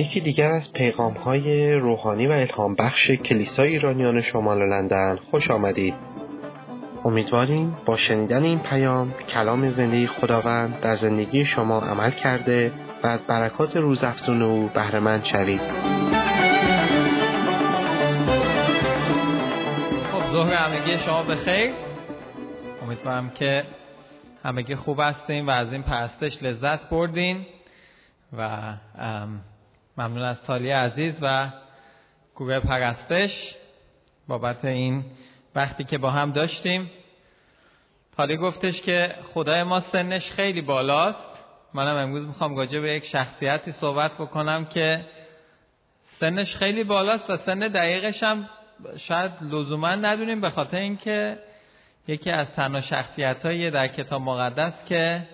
یکی دیگر از پیغام های روحانی و الهام بخش کلیسای ایرانیان شمال لندن خوش آمدید. امیدواریم با شنیدن این پیام کلام زندگی خداوند در زندگی شما عمل کرده و از برکات روزافزون او بهرهمند شوید. خب ظهر همگی شما بخیر. امیدوارم که همگی خوب هستیم و از این پرستش لذت بردین و ممنون از تالی عزیز و گروه پرستش بابت این وقتی که با هم داشتیم. تالی گفتش که خدای ما سنش خیلی بالاست. منم امروز می‌خوام راجع به یک شخصیتی صحبت بکنم که سنش خیلی بالاست و سن دقیقش هم شاید لزوما ندونیم به خاطر اینکه یکی از تنها شخصیت در کتاب مقدس که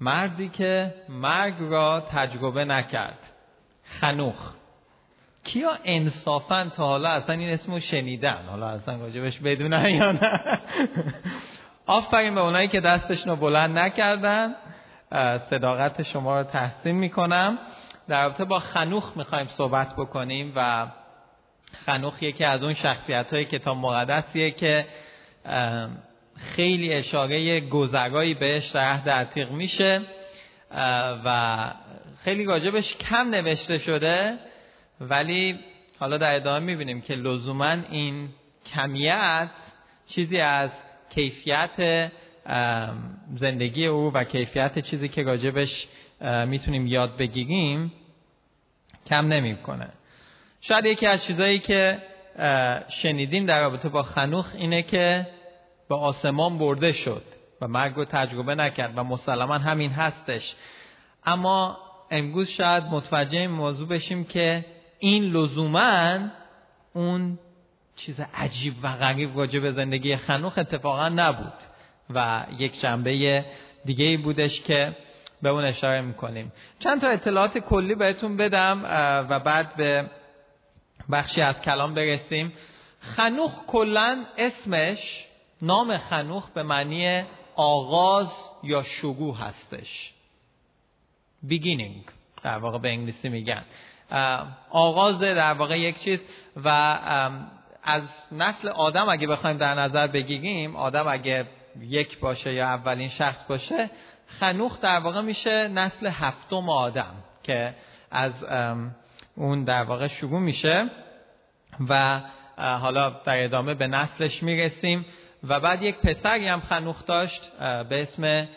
مردی که مرگ را تجربه نکرد. خنوخ. کیا انصافا تا حالا اصلا این اسمو شنیدن؟ حالا اصلا راجبش بدونن یا نه. آفرین به اونایی که دستشون رو بلند نکردن. صداقت شما رو تحسین می‌کنم. در رابطه با خنوخ می‌خوایم صحبت بکنیم و خنوخ یکی از اون شخصیت های کتاب مقدسیه که خیلی اشاره گذرایی بهش در عهد عتیق میشه. و خیلی راجبش کم نوشته شده ولی حالا در ادامه می‌بینیم که لزوما این کمیت چیزی از کیفیت زندگی او و کیفیت چیزی که راجبش می‌تونیم یاد بگیریم کم نمی‌کنه. شاید یکی از چیزایی که شنیدیم در رابطه با خنوخ اینه که به آسمان برده شد و مرگ رو تجربه نکرد و مسلما همین هستش. اما امروز شاید متوجه این موضوع بشیم که این لزوما اون چیز عجیب و غریب راجع زندگی خنوخ اتفاقا نبود و یک جنبه دیگه ای بودش که به اون اشاره می‌کنیم. چند تا اطلاعات کلی بهتون بدم و بعد به بخشی از کلام برسیم. خنوخ کلا اسمش نام خنوخ به معنی آغاز یا شگوه هستش. Beginning. در واقع به انگلیسی میگن. آغاز در واقع یک چیز و از نسل آدم اگه بخوایم در نظر بگیریم آدم اگه یک باشه یا اولین شخص باشه خنوخ در واقع میشه نسل هفتم آدم که از اون در واقع شروع میشه و حالا در ادامه به نسلش می‌رسیم. و بعد یک پسری هم خنوخ داشت به اسم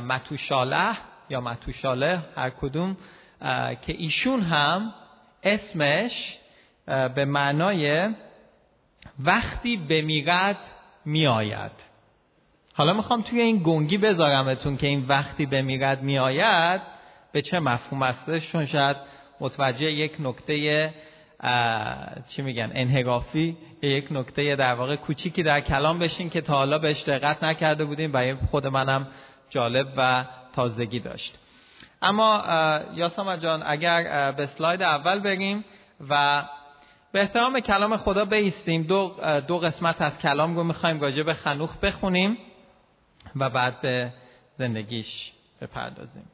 متوشاله یا متوشاله هر کدوم که ایشون هم اسمش به معنای وقتی بمیرد میآید. حالا می‌خوام توی این گنگی بذارمتون که این وقتی بمیرد میآید به چه مفهوم است؟ چون شاید متوجه یک نکته چی میگن انحرافی یک نکته در واقع کوچیکی در کلام بشین که تا حالا بهش دقت نکرده بودیم و خود منم جالب و تازگی داشت. اما یاسم جان اگر به سلاید اول بریم و به احترام کلام خدا بیستیم دو, دو قسمت از کلام رو می‌خوایم راجع به خنوخ بخونیم و بعد به زندگیش بپردازیم.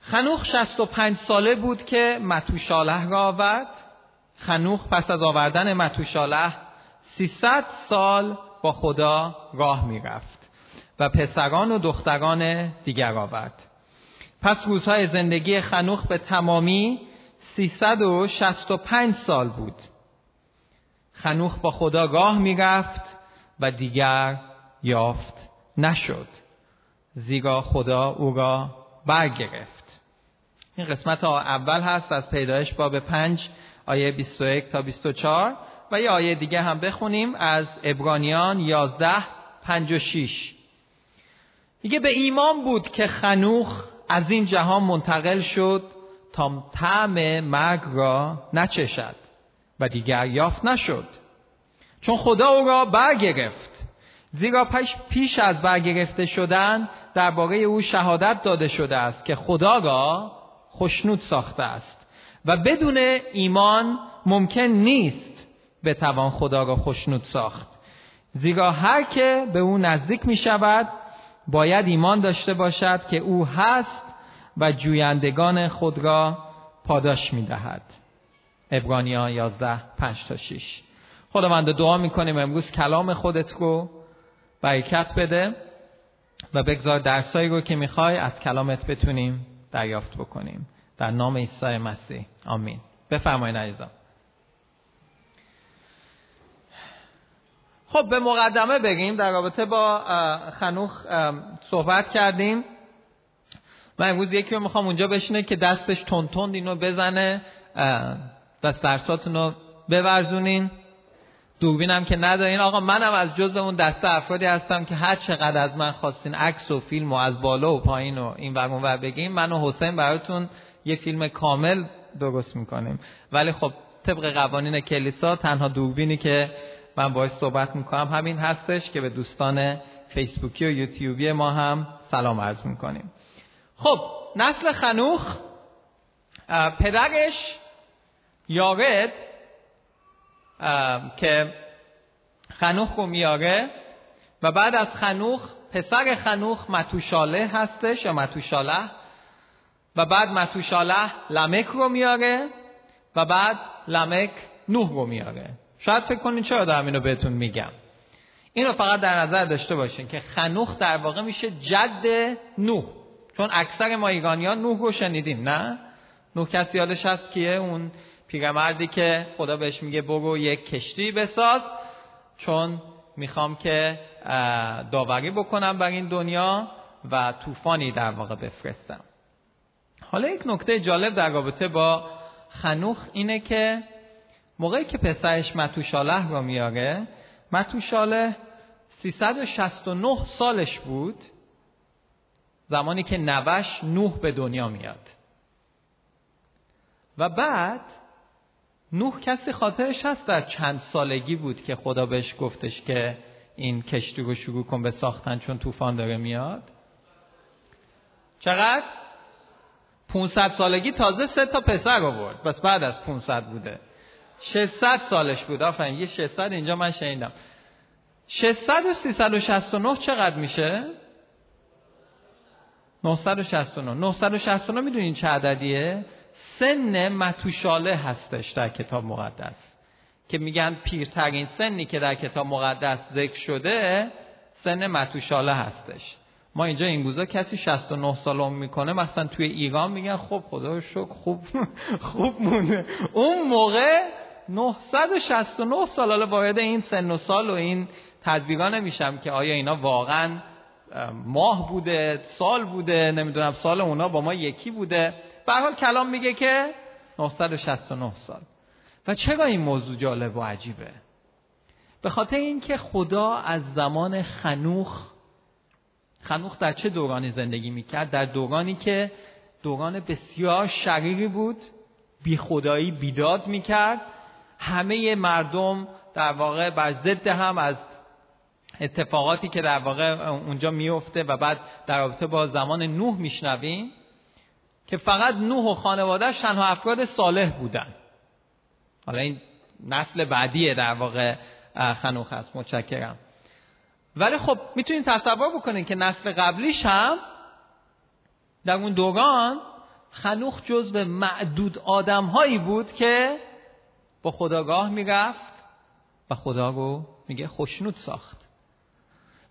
خنوخ 65 ساله بود که متوشاله را آورد. خنوخ پس از آوردن متوشاله 300 سال با خدا راه می‌رفت. و پسران و دختران دیگر آورد. پس روزهای زندگی خنوخ به تمامی 365 سال بود. خنوخ با خدا راه می‌رفت و دیگر یافت نشد. زیرا خدا او را برگرفت. این قسمت اول هست از پیدایش باب پنج آیه 21 تا 24 و یه آیه دیگه هم بخونیم از ابرانیان 11 56 دیگه به ایمان بود که خنوخ از این جهان منتقل شد تا طعم مرگ را نچشد و دیگر یافت نشد. چون خدا او را برگرفت زیرا پیش از برگرفته شدن درباره او شهادت داده شده است که خدا را خشنود ساخته است و بدون ایمان ممکن نیست به توان خدا را خشنود ساخت. زیرا هر که به او نزدیک می شود باید ایمان داشته باشد که او هست و جویندگان خود را پاداش می‌دهد. ابرانیان 11 5 تا 6 خداوند دعا می‌کنیم امروز کلام خودت رو برکت بده و بگذار درسایی رو که می‌خوای از کلامت بتونیم دریافت بکنیم. در نام عیسی مسیح. آمین. بفرمایید عزیزان. خب به مقدمه بگیم در رابطه با خنوخ صحبت کردیم. من امروز یکی رو می‌خوام اونجا بشینه که دستش تون اینو بزنه دست درساتون رو بورزونین. دوربینم که ندارین. آقا منم از جز اون دسته افرادی هستم که هر چقدر از من خواستین عکس و فیلم و از بالا و پایین و این ور ور بگیم من و حسین براتون یه فیلم کامل درست می‌کنیم. ولی خب طبق قوانین کلیسا تنها دوربینی که من باید صحبت می‌کنم. همین هستش که به دوستان فیسبوکی و یوتیوبی ما هم سلام عرض می‌کنیم. خب نسل خنوخ پدرش یارد که خنوخ رو میاره و بعد از خنوخ پسر خنوخ متوشاله هستش یا متوشاله و بعد متوشاله لمک رو میاره و بعد لمک نوح رو میاره شاید فکر کنید چرا دارم اینو بهتون میگم. اینو فقط در نظر داشته باشین که خنوخ در واقع میشه جد نوح. چون اکثر ما ایرانیان نوح رو شنیدیم نه؟ نوح کسی یادش هست کیه؟ اون پیرمردی که خدا بهش میگه برو یک کشتی بساز. چون می‌خوام که داوری بکنم بر این دنیا و طوفانی در واقع بفرستم. حالا یک نکته جالب در رابطه با خنوخ اینه که موقعی که پسرش متوشاله را میاره متوشاله 369 سالش بود زمانی که نوش نوح به دنیا میاد. و بعد نوح کسی خاطرش هست در چند سالگی بود که خدا بهش گفتش که این کشتی رو شروع کن به ساختن چون طوفان داره میاد؟ چقدر؟ 500 سالگی تازه سه تا پسر آورد. بس بعد از 500 بوده. 600 سالش بود. آفرین یه 600 اینجا من شنیدم. 600 و 369 چقدر میشه؟ 969 969 می‌دونین چه عددیه؟ سن متوشاله هستش در کتاب مقدس. که میگن پیرترین سنی که در کتاب مقدس ذکر شده سن متوشاله هستش. ما اینجا این روزا کسی 69 سال عمر می‌کنه مثلا توی ایران میگن خب خدا شکر خوب خوب مونه اون موقع 969 سال. حالا وارد این سن و سال و این تدبیرا نمیشم که آیا اینا واقعا ماه بوده سال بوده نمی‌دونم سال اونا با ما یکی بوده. به حال کلام میگه که 969 سال. و چرا این موضوع جالب و عجیبه؟ به خاطر اینکه خدا از زمان خنوخ خنوخ در چه دورانی زندگی می‌کرد؟ در دورانی که دوران بسیار شریری بود بی خدایی بیداد می‌کرد. همه مردم در واقع بر ضد هم از اتفاقاتی که در واقع اونجا میفته و بعد در رابطه با زمان نوح میشنویم که فقط نوح و خانوادهش تنها افراد صالح بودن. حالا این نسل بعدیه در واقع خنوخ هست متشکرم. ولی خب می‌تونید تصور بکنید که نسل قبلیش هم در اون دوران خنوخ جزو معدود آدم هایی بود که با خداگاه می‌رفت و خدا رو میگه خوشنود ساخت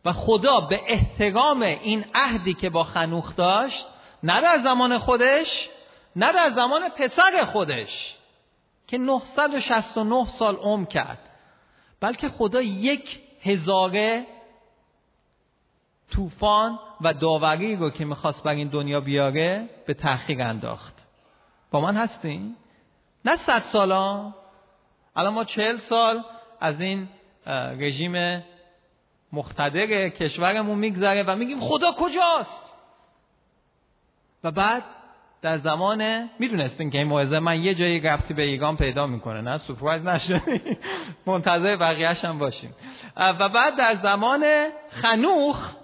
و خدا به احترام این عهدی که با خنوخ داشت نه در زمان خودش نه در زمان پسر خودش که 969 سال عمر کرد بلکه خدا یک هزاره طوفان و داوری رو که می‌خواست بر این دنیا بیاره به تحقیق انداخت با من هستین؟ نه صد سالا الان ما چهل سال از این رژیم مختدر کشورمون میگذره و میگیم خدا کجاست؟ و بعد در زمان می‌دونستین که این موعظه من یه جایی ربطی به ایران پیدا می‌کنه نه؟ سپرایز نشه منتظر بقیهش هم باشیم. و بعد در زمان خنوخ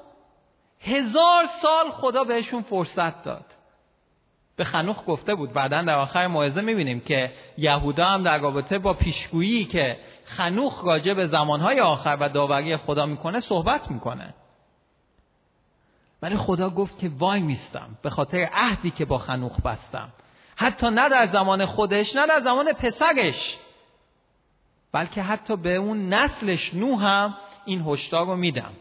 هزار سال خدا بهشون فرصت داد. به خنوخ گفته بود. بعدا در آخر موعظه می‌بینیم که یهودا هم در رابطه با پیشگویی که خنوخ راجع به زمانهای آخر و داوری خدا می‌کنه صحبت می‌کنه. ولی خدا گفت که وای میستم به خاطر عهدی که با خنوخ بستم. حتی نه در زمان خودش نه در زمان پسرش بلکه حتی به اون نسلش نو هم این هشدار رو میدم.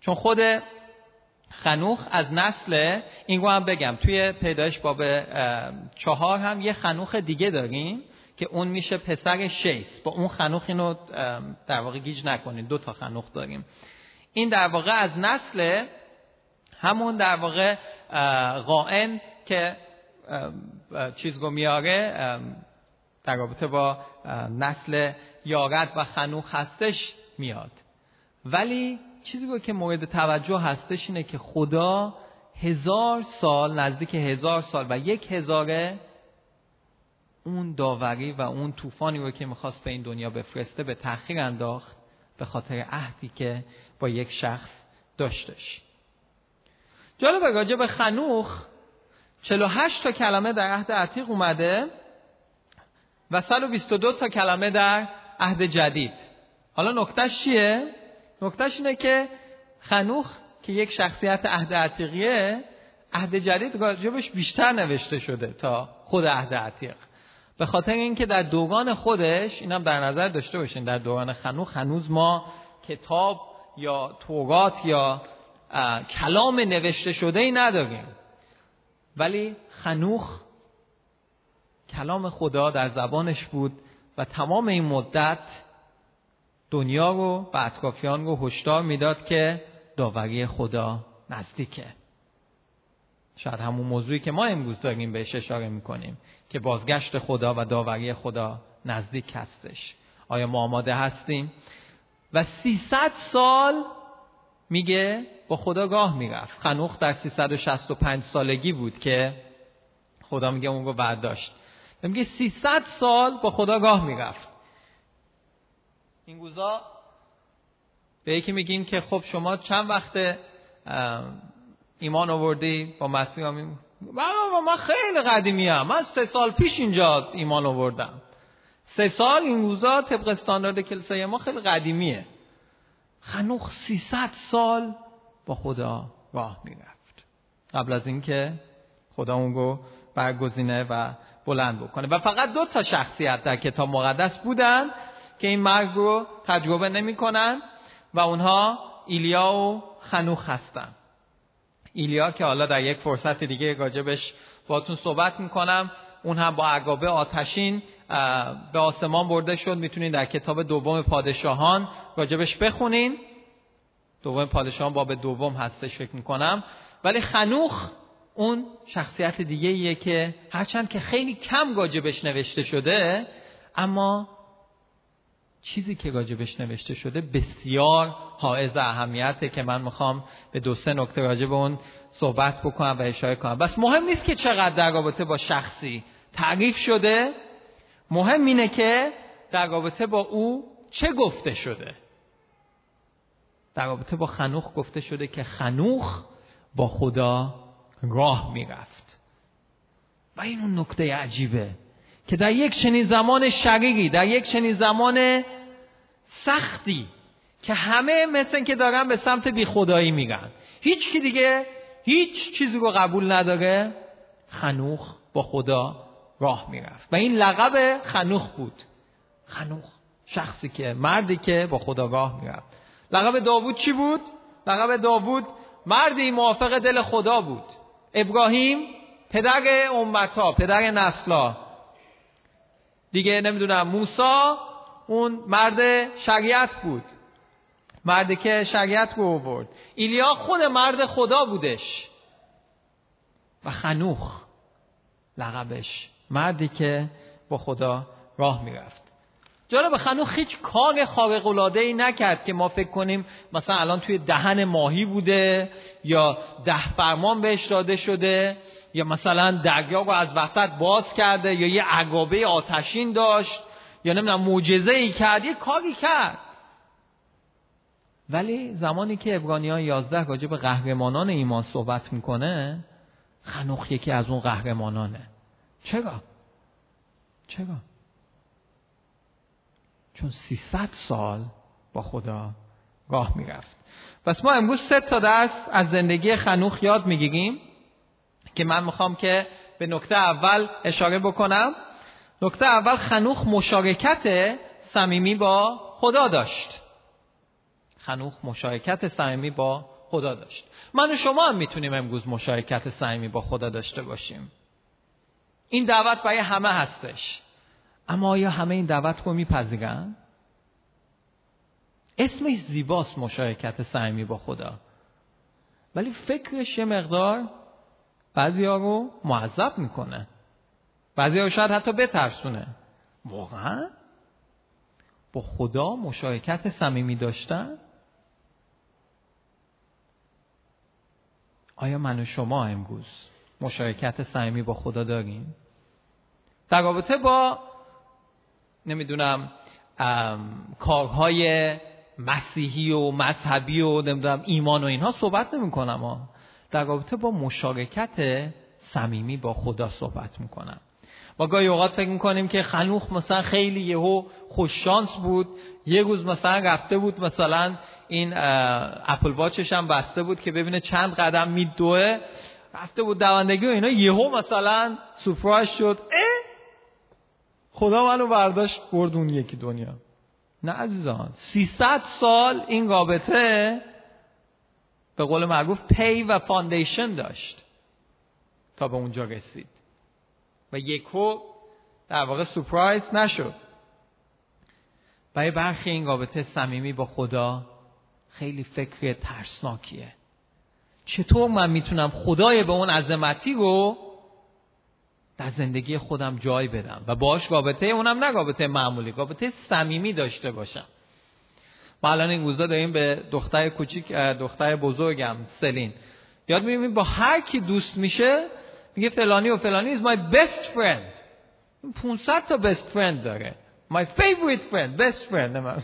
چون خود خنوخ از نسل این هم بگم توی پیدایش باب چهار هم یه خنوخ دیگه داریم که اون میشه پسر شیس. با اون خنوخ اینو در واقع گیج نکنید دو تا خنوخ داریم. این در واقع از نسل همون در واقع قائن که چیز رو میاره در رابطه با نسل یارد و خنوخ هستش میاد. ولی چیزی که مورد توجه هستش اینه که خدا هزار سال نزدیک هزار سال و یک هزاره اون داوری و اون طوفانی رو که می‌خواست به این دنیا بفرسته به تأخیر انداخت به خاطر عهدی که با یک شخص داشتش جالب راجع به خنوخ 48 تا کلمه در عهد عتیق اومده و 122 تا کلمه در عهد جدید حالا نکتهش چیه؟ نکتهش اینه که خنوخ که یک شخصیت عهد عتیقیه عهد جدید راجبش بیشتر نوشته شده تا خود عهد عتیق. به خاطر اینکه در دوران خودش اینم در نظر داشته باشین در دوران خنوخ هنوز ما کتاب یا تورات یا کلام نوشته شده ای نداریم. ولی خنوخ کلام خدا در زبانش بود و تمام این مدت دنیا رو و اطرافیان رو هشدار می‌داد که داوری خدا نزدیکه. شاید همون موضوعی که ما امروز داریم بهش اشاره می‌کنیم که بازگشت خدا و داوری خدا نزدیک هستش. آیا ما آماده هستیم؟ و 300 سال میگه با خدا گاه می‌رفت. خنوخ در 365 سالگی بود که خدا میگه اون رو برداشت. میگه 300 سال با خدا گاه می‌رفت. این گوزا به یکی میگیم که خب شما چند وقت ایمان آوردی با مسیح؟ همین من خیلی قدیمی هم. من سه سال پیش اینجا ایمان آوردم. سه سال این روزا طبق استاندارد کلیسای ما خیلی قدیمیه. خنوخ 300 سال با خدا راه می‌رفت. قبل از اینکه خدا اون رو برگزینه و بلند بکنه. و فقط دو تا شخصیت در کتاب مقدس بودن. که این مرگ رو تجربه نمی‌کنن و اونها ایلیا و خنوخ هستن. ایلیا که حالا در یک فرصت دیگه راجبش باتون صحبت می‌کنم. اون هم با عقابه آتشین به آسمان برده شد. می‌تونین در کتاب دوم پادشاهان راجبش بخونین. دوم پادشاهان باب دوم هستش فکر می‌کنم. ولی خنوخ اون شخصیت دیگه ایه که هرچند که خیلی کم راجبش نوشته شده اما چیزی که راجبش نوشته شده بسیار حائز اهمیته که من می‌خوام به دو سه نکته راجب اون صحبت بکنم و اشاره کنم. بس مهم نیست که چقدر در رابطه با شخصی تعریف شده. مهم اینه که در رابطه با او چه گفته شده. در رابطه با خنوخ گفته شده که خنوخ با خدا راه می‌رفت. و این اون نکته عجیبه. که در یک چنین زمان شریری در یک چنین زمان سختی که همه مثل که دارن به سمت بی خدایی میرن. هیچ کی دیگه هیچ چیزی رو قبول نداره. خنوخ با خدا راه می‌رفت. و این لقب خنوخ بود. خنوخ شخصی که مردی که با خدا راه می‌رفت. لقب داوود چی بود؟ لقب داوود مردی موافق دل خدا بود. ابراهیم پدر امتا پدر نسلا دیگه نمی‌دونم موسا اون مرد شریعت بود. مردی که شریعت رو آورد. ایلیا خود مرد خدا بودش. و خنوخ لقبش. مردی که با خدا راه می‌رفت. جالب خنوخ هیچ کار خارق العاده ای نکرد که ما فکر کنیم مثلا الان توی دهن ماهی بوده یا ده فرمان بهش داده شده. یا مثلا دریا رو از وسط باز کرده یا یه عقابه آتشین داشت یا نمی‌دونم معجزه ای کرد یه کاری کرد ولی زمانی که ابرانیان 11 راجع به قهرمانان ایمان صحبت می‌کنه خنوخ یکی از اون قهرمانانه چرا؟ چرا؟ چون 300 سال با خدا راه می‌رفت پس ما امروز سه تا درس از زندگی خنوخ یاد می‌گیریم که من می‌خوام که به نکته اول اشاره بکنم. نکته اول خنوخ مشارکت صمیمی با خدا داشت. خنوخ مشارکت صمیمی با خدا داشت. من و شما هم می‌تونیم امروز مشارکت صمیمی با خدا داشته باشیم. این دعوت برای همه هستش. اما آیا همه این دعوت رو میپذیرن؟ اسمش زیباست مشارکت صمیمی با خدا. ولی فکرش یه مقدار بعضی ها رو معذب می‌کنه. بعضی ها شاید حتی بترسونه. واقعا؟ با خدا مشارکت صمیمی داشتن؟ آیا من و شما امروز مشارکت صمیمی با خدا داریم؟ در رابطه با نمی‌دونم کارهای مسیحی و مذهبی و نمی‌دونم ایمان و اینها صحبت نمی کنم در رابطه با مشارکت صمیمی با خدا صحبت می‌کنم. ما گاهی اوقات فکر می‌کنیم که خنوخ مثلا خیلی یهو خوششانس بود یه روز مثلا رفته بود مثلا این اپل واچش هم بسته بود که ببینه چند قدم میدوه رفته بود دوندگی و اینا یهو مثلا سپرایز شد. اه! خدا منو برداشت برد اون یکی دنیا. نه عزیزان 300 سال این رابطه به قول معروف پی و foundation داشت تا به اونجا رسید. و یهو در واقع surprise نشد. برای برخی این رابطه صمیمی با خدا خیلی فکر ترسناکیه. چطور من می‌تونم خدای به اون عظمتی رو در زندگی خودم جای بدم و باش رابطه اونم نه رابطه معمولی رابطه صمیمی داشته باشم؟ ما الان این روزا داریم به دختر کوچیک دختر بزرگم سلین. یاد می‌بینیم با هر کی دوست میشه میگه فلانی و فلانی is my best friend. 500 تا best friend داره. My favorite friend best friend.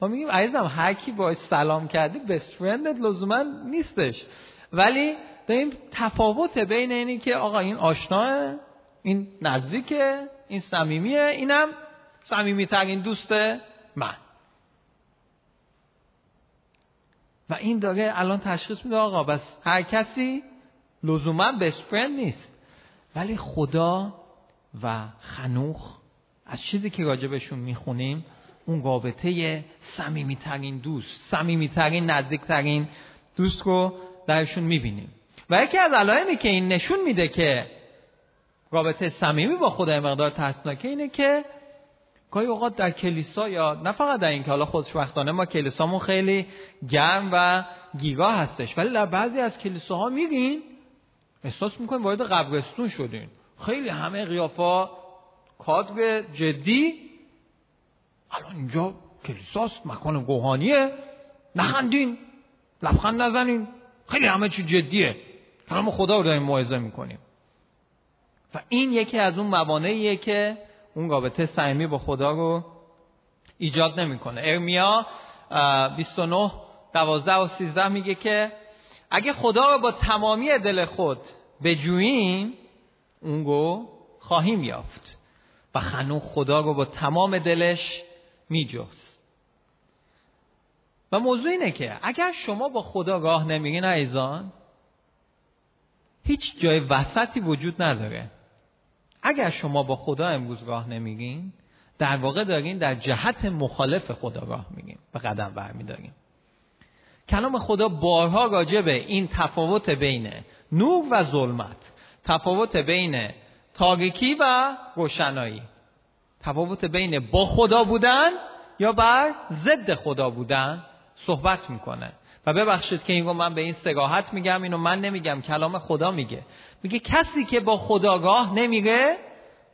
ما میگیم عزیزم هر کی باش سلام کردی best friend لزوما نیستش. ولی داریم تفاوت بین اینی که آقا این آشناه این نزدیکه این صمیمیه اینم صمیمی ترین دوست من. و این داره الان تشخیص میده آقا بس هر کسی لزوما بست فرند نیست. ولی خدا و خنوخ از چیزی که راجبشون می‌خونیم اون رابطه صمیمی ترین دوست صمیمی ترین نزدیک ترین دوست رو درشون می‌بینیم. و یکی از علائمی که این نشون میده که رابطه صمیمی با خدای مقدار ترسناکه اینه که گاهی اوقات در کلیسا یا نه فقط در این که حالا خوشبختانه ما کلیسامون خیلی گرم و گیگا هستش ولی در بعضی از کلیساها میرین احساس می‌کنین وارد قبرستون شدین. خیلی همه قیافا کادر جدی. الان اینجا کلیساست مکان گوهانیه نخندین لبخند نزنین. خیلی همه چی جدیه. کلام خدا رو داریم موعظه می‌کنیم. و این یکی از اون موانعیه که اون رابطه صمیمی با خدا رو ایجاد نمی‌کنه. ارمیا 29 12 و 13 میگه که اگه خدا رو با تمامی دل خود بجویین اون رو خواهیم یافت و خنو خدا رو با تمام دلش میجوست و موضوع اینه که اگر شما با خدا راه نمیرین ایزان هیچ جای وسطی وجود نداره. اگر شما با خدا امروز راه نمیگین در واقع دارین در جهت مخالف خدا راه میگین. و قدم برمیدارین. کلام خدا بارها راجع به این تفاوت بین نور و ظلمت تفاوت بین تاریکی و روشنایی تفاوت بین با خدا بودن یا بر ضد خدا بودن صحبت می‌کنه. و ببخشید که اینو من به این سگاهت میگم اینو من نمیگم کلام خدا میگه. میگه کسی که با خداگاه نمیگه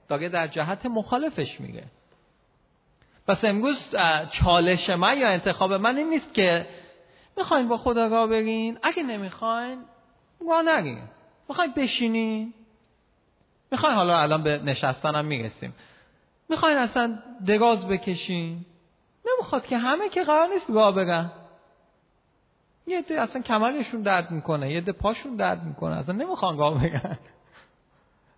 داره در جهت مخالفش میگه. پس امروز چالش من یا انتخاب من این نیست که می‌خواین با خداگاه بگین اگه نمی‌خواین گاه نگین. می‌خواین بشینین. می‌خواین حالا الان به نشستنم می‌رسیم. می‌خواین اصلا دراز بکشین. نمی‌خواد که همه که قرار نیست گاه بگن یه عده اصلا کمرشون درد می‌کنه یه عده پاشون درد می‌کنه اصلا نمی‌خوان گام بگن.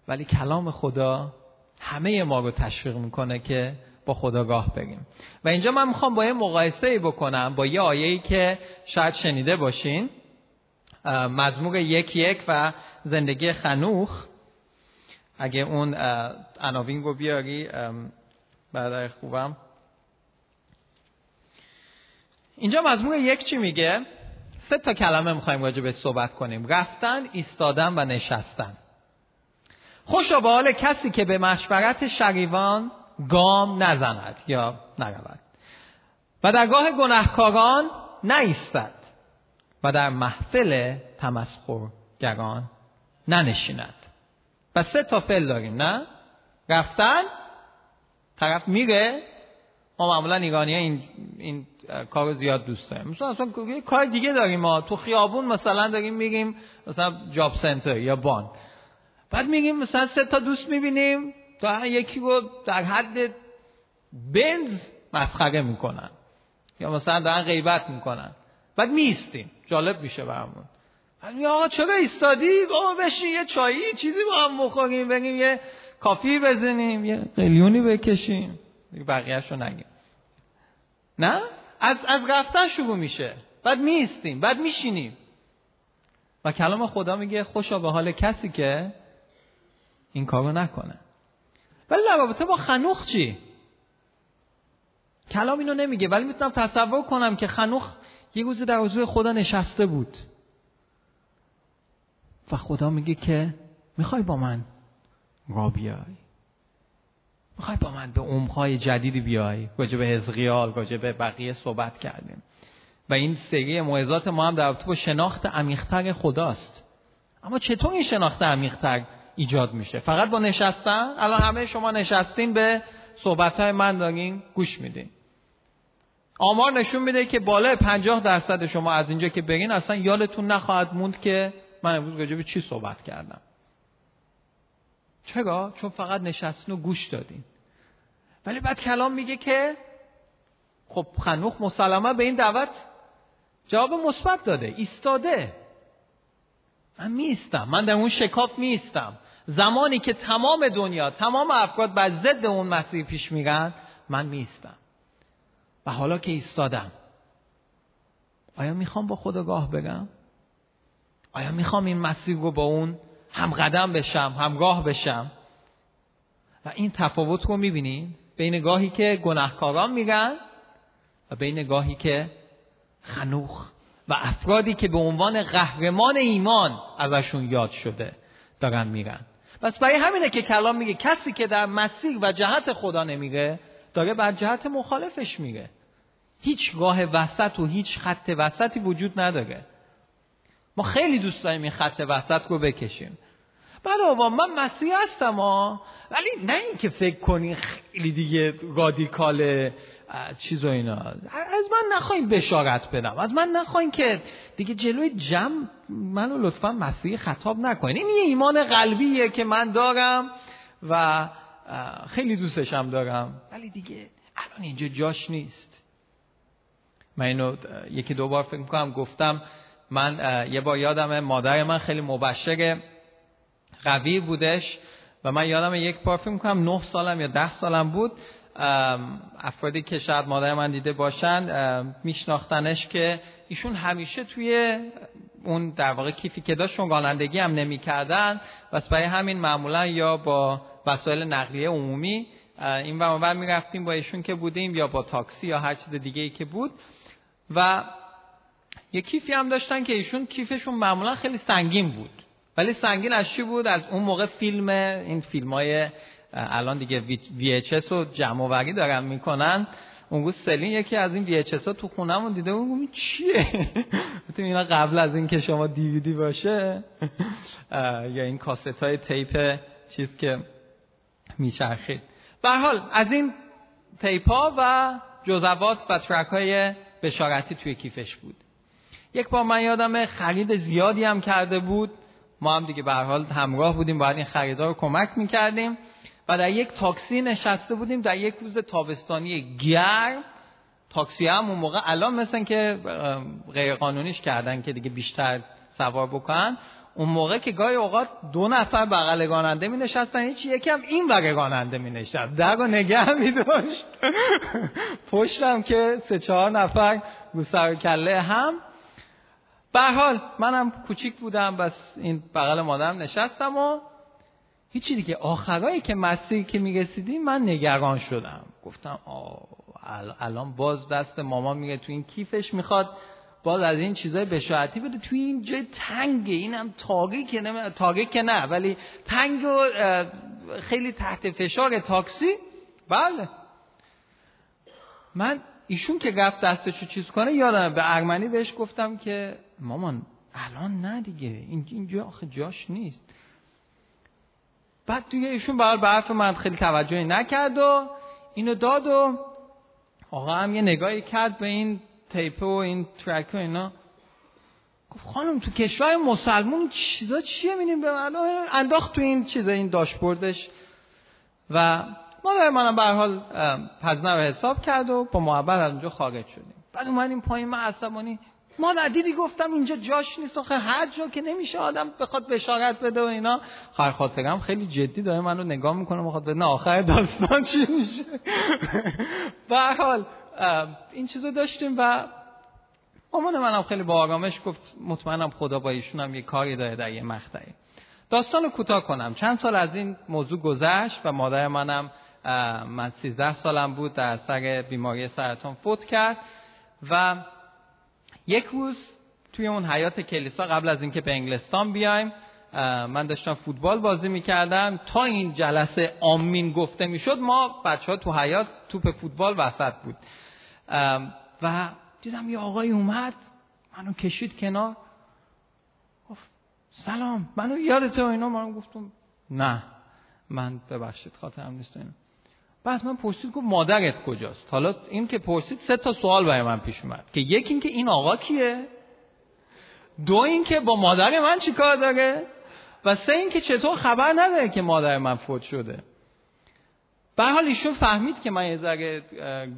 ولی کلام خدا همه ما رو تشویق می‌کنه که با خداگاه بگیم. و اینجا من می‌خوام با یه مقایسه ای بکنم با یه آیه که شاید شنیده باشین. مزمور یک یک و زندگی خنوخ. اگه اون عناوین رو بیاری برادر خوبم. اینجا مضمون یک چی میگه؟ سه تا کلمه می‌خوایم راجع به صحبت کنیم. رفتن ایستادن و نشستن. خوشا به حال کسی که به مشورت شریوان گام نزند یا نرود. و در گاه گناهکاران نیستد و در محفل تمسخرگران ننشیند. و سه تا فعل داریم نه؟ رفتن طرف میره ما معمولا ایرانی این, این کار زیاد دوست داریم. مثلا اصلا کار دیگه داریم ما. تو خیابون مثلا داریم میگیم مثلا جاب سنتر یا بانک. بعد میگیم مثلا سه تا دوست می‌بینیم تا یکی رو در حد بنز مسخره می‌کنن. یا مثلا دارن غیبت می‌کنن. بعد میستیم جالب میشه برامون. یا آقا چرا ایستادی؟ بابا بشین یه چایی چیزی با هم بخوریم بریم یه کافی بزنیم یه قلیونی بکشیم. بقیهش رو نگیم. نه؟ از, از رفتن شروع میشه. بعد میستیم بعد میشینیم. و کلام خدا میگه خوشا به حال کسی که این کارو نکنه. ولی رابطه با خنوخ چی؟ کلام اینو نمیگه. ولی می‌تونم تصور کنم که خنوخ یه روزی در حضور خدا نشسته بود. و خدا میگه که می‌خوای با من را می‌خوای با من به عمقهای جدیدی بیای؟ راجع به حزقیال راجع به بقیه صحبت کردیم. و این سری موعظات ما هم در رابطه با شناخت عمیقتر خداست. اما چطور این شناخت عمیقتر ایجاد میشه؟ فقط با نشستن؟ الان همه شما نشستین به صحبت های من دارین گوش میدین. آمار نشون میده که بالای پنجاه درصد شما از اینجا که برین اصلا یادتون نخواهد موند که من امروز راجع به چی صحبت کردم. چرا؟ چون فقط نشستین و گوش دادین. ولی بعد کلام میگه که خب خنوخ مسلمه به این دعوت جواب مثبت داده ایستاده. من میستم من در اون شکاف میستم زمانی که تمام دنیا تمام افراد بر ضد اون مسیر پیش میرن من میستم و حالا که ایستادم آیا می‌خوام با خدا گاه بگم؟ آیا می‌خوام این مسیر رو با اون هم قدم بشم همگاه بشم. و این تفاوت رو می‌بینین بین گاهی که گناهکاران میگن و بین گاهی که خنوخ و افرادی که به عنوان قهرمان ایمان ازشون یاد شده دارن میرن. پس برای همینه که کلام میگه کسی که در مسیر و جهت خدا نمیره داره بر جهت مخالفش میره. هیچ راه وسط و هیچ خط وسطی وجود نداره. ما خیلی دوست داریم این خط وسط رو بکشیم. بعد آبا من مسیح هستم ها ولی نه اینکه فکر کنی خیلی دیگه رادیکال چیز و اینا. از من نخواهیم بشارت بدم. از من نخواهیم که دیگه جلوی جمع منو لطفا مسیح خطاب نکنین. این یه ایمان قلبیه که من دارم و خیلی دوستشم دارم. ولی دیگه الان اینجا جاش نیست. من اینو یکی دو بار فکر می‌کنم گفتم. من یه بار یادم مادر من خیلی مبشر قوی بودش و من یادم یک بار فکر می‌کنم نه سالم یا ده سالم بود افرادی که شاید مادر من دیده باشن میشناختنش که ایشون همیشه توی اون در واقع کیفی که داشت رانندگی هم نمی‌کردن. و برای همین معمولا یا با وسایل نقلیه عمومی این و می رفتیم با ایشون که بودیم یا با تاکسی یا هر چیز دیگه ای که بود. و یه کیفی هم داشتن که ایشون کیفشون معمولا خیلی سنگین بود. ولی سنگین از چی بود؟ از اون موقع فیلم این فیلم های الان دیگه VHS رو جمع وری دارن می‌کنن. اون سلین یکی از این VHS ها تو خونمون دیده بود. چیه؟ اینا قبل از اینکه شما دیویدی باشه یا این کاست های تیپ چیز که میچرخید. به حال از این تیپ ها و جزوات و ترک های بشارتی توی کیفش بود. یک بار من یادم خرید زیادی هم کرده بود. ما هم دیگه به حال همراه بودیم باید این خریدار رو کمک می‌کردیم و در یک تاکسی نشسته بودیم در یک روز تابستانی گرم تاکسی هم اون موقع الان مثل که غیر قانونیش کردن که دیگه بیشتر سوار بکنن اون موقع که گاهی اوقات دو نفر بغل گاننده می نشستن هیچ یکی هم این وقت گاننده می نشست در و نگه می داشت پشتم که سه چهار نفر رو سر کله هم به حال منم کوچیک بودم بس این بغل مادرم نشستم و هیچی دیگه آخرایی که مسیحی که می‌رسیدیم من نگران شدم. گفتم الان باز دست مامان میگه تو این کیفش می‌خواد باز از این چیزای بشاعتی بده. توی این جای تنگه. اینم تاگه که نه که نه ولی تنگ و خیلی تحت فشار تاکسی. بله. من ایشون که رفت دستشو چیز کنه یادم به ارمنی بهش گفتم که مامان الان نه دیگه اینجا آخه جاش نیست. بعد دیگه ایشون برای به حرف من خیلی توجهی نکرد و اینو داد و آقا هم یه نگاهی کرد به این تیپه و این ترک و اینا. گفت خانم تو کشور مسلمون چیزا چیه؟ می‌بینیم به من انداخت تو این چیزا این داشبوردش و ما در منم به حال پزنه رو حساب کرد و با محبت از اونجا خارج شدیم. بعد اومدیم پایین من عصبانی ما دیدی گفتم اینجا جاش نیست آخه هر جا که نمیشه آدم بخواد بشارت بده و اینا. خواهر خاطرم خیلی جدی داره منو نگاه می‌کنه می‌خواد به آخر داستان چی میشه. به حال این چیزو داشتیم و مامان منم خیلی با آرامش گفت مطمئنم خدا با ایشون هم یه کاری داره در یه مقطعی. داستان کوتاه کنم. چند سال از این موضوع گذشت و مادر منم من سیزده سالم بود در سر بیماری سرطان فوت کرد و یک روز توی اون حیات کلیسا قبل از اینکه به انگلستان بیایم من داشتم فوتبال بازی می‌کردم. تا این جلسه آمین گفته می‌شد ما بچه ها تو حیات توپ فوتبال وسط بود. و دیدم یه آقای اومد منو کشید کنار. گفت سلام منو یادته و اینا؟ من گفتم نه من ببخشید خاطرم نیست اینا. بعد من پرسید گفت مادرت کجاست؟ حالا این که پرسید سه تا سوال برای من پیش اومد. که یکی این که این آقا کیه؟ دو این که با مادر من چی کار داره؟ و سه این که چطور خبر نداره که مادر من فوت شده؟ به حال ایشون فهمید که من یه ذره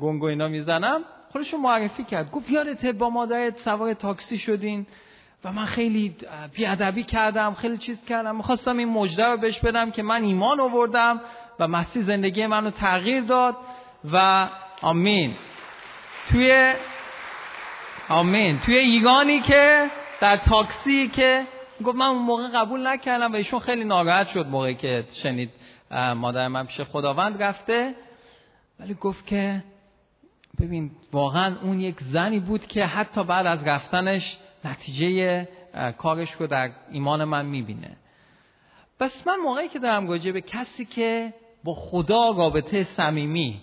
گنگ اینا می‌زنم. خودشون معرفی کرد. گفت یادته با مادرت سوار تاکسی شدین. و من خیلی بیادبی کردم خیلی چیز کردم. می‌خواستم این مجده رو بهش بدم که من ایمان آوردم و مسیح زندگی منو تغییر داد و آمین. توی آمین. توی ایگانی که در تاکسی که گفت من اون موقع قبول نکردم و ایشون خیلی ناراحت شد موقعی که شنید مادر من پیش خداوند رفته. ولی گفت که ببین واقعا اون یک زنی بود که حتی بعد از رفتنش نتیجه کارش رو در ایمان من می‌بینه. بس من موقعی که دارم گوجه به کسی که با خدا رابطه صمیمی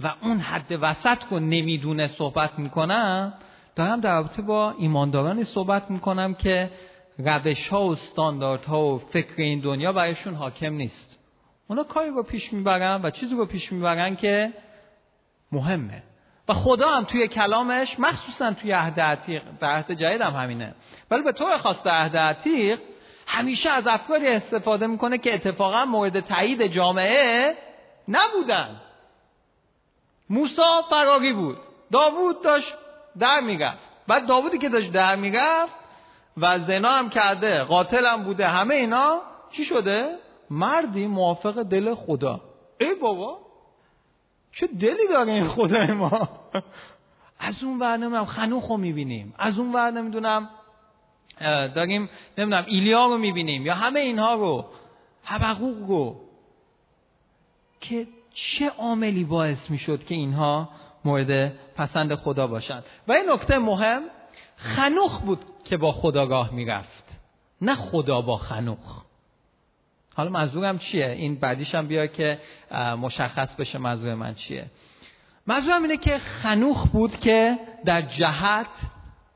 و اون حد وسط رو نمی‌دونه صحبت می‌کنم دارم در رابطه با ایماندارانی صحبت می‌کنم که روش ها و ها و فکر این دنیا برایشون حاکم نیست. اونا کاری رو پیش می‌برن و چیزی رو پیش می‌برن که مهمه. و خدا هم توی کلامش مخصوصا توی عهد عتیق در عهد جدید هم همینه. ولی به طور خاص در عهد عتیق همیشه از افکاری استفاده می‌کنه که اتفاقا مورد تایید جامعه نبودن. موسا فراری بود. داوود داشت در می‌رفت. بعد داوودی که داشت در می‌رفت و زنا هم کرده قاتل هم بوده همه اینا چی شده؟ مردی موافق دل خدا. ای بابا! چه دلی داره این خدای ما؟ از اون ور نمی‌دونم خنوخ رو می‌بینیم. از اون ور نمی‌دونم داریم نمی‌دونم ایلیا رو می‌بینیم یا همه اینها رو حبقوق رو. که چه عاملی باعث می‌شد که اینها مورد پسند خدا باشند؟ و این نکته مهم خنوخ بود که با خدا راه می‌رفت. نه خدا با خنوخ. حالا منظورم چیه؟ این بعدیش هم بیا که مشخص بشه منظور من چیه. منظورم اینه که خنوخ بود که در جهت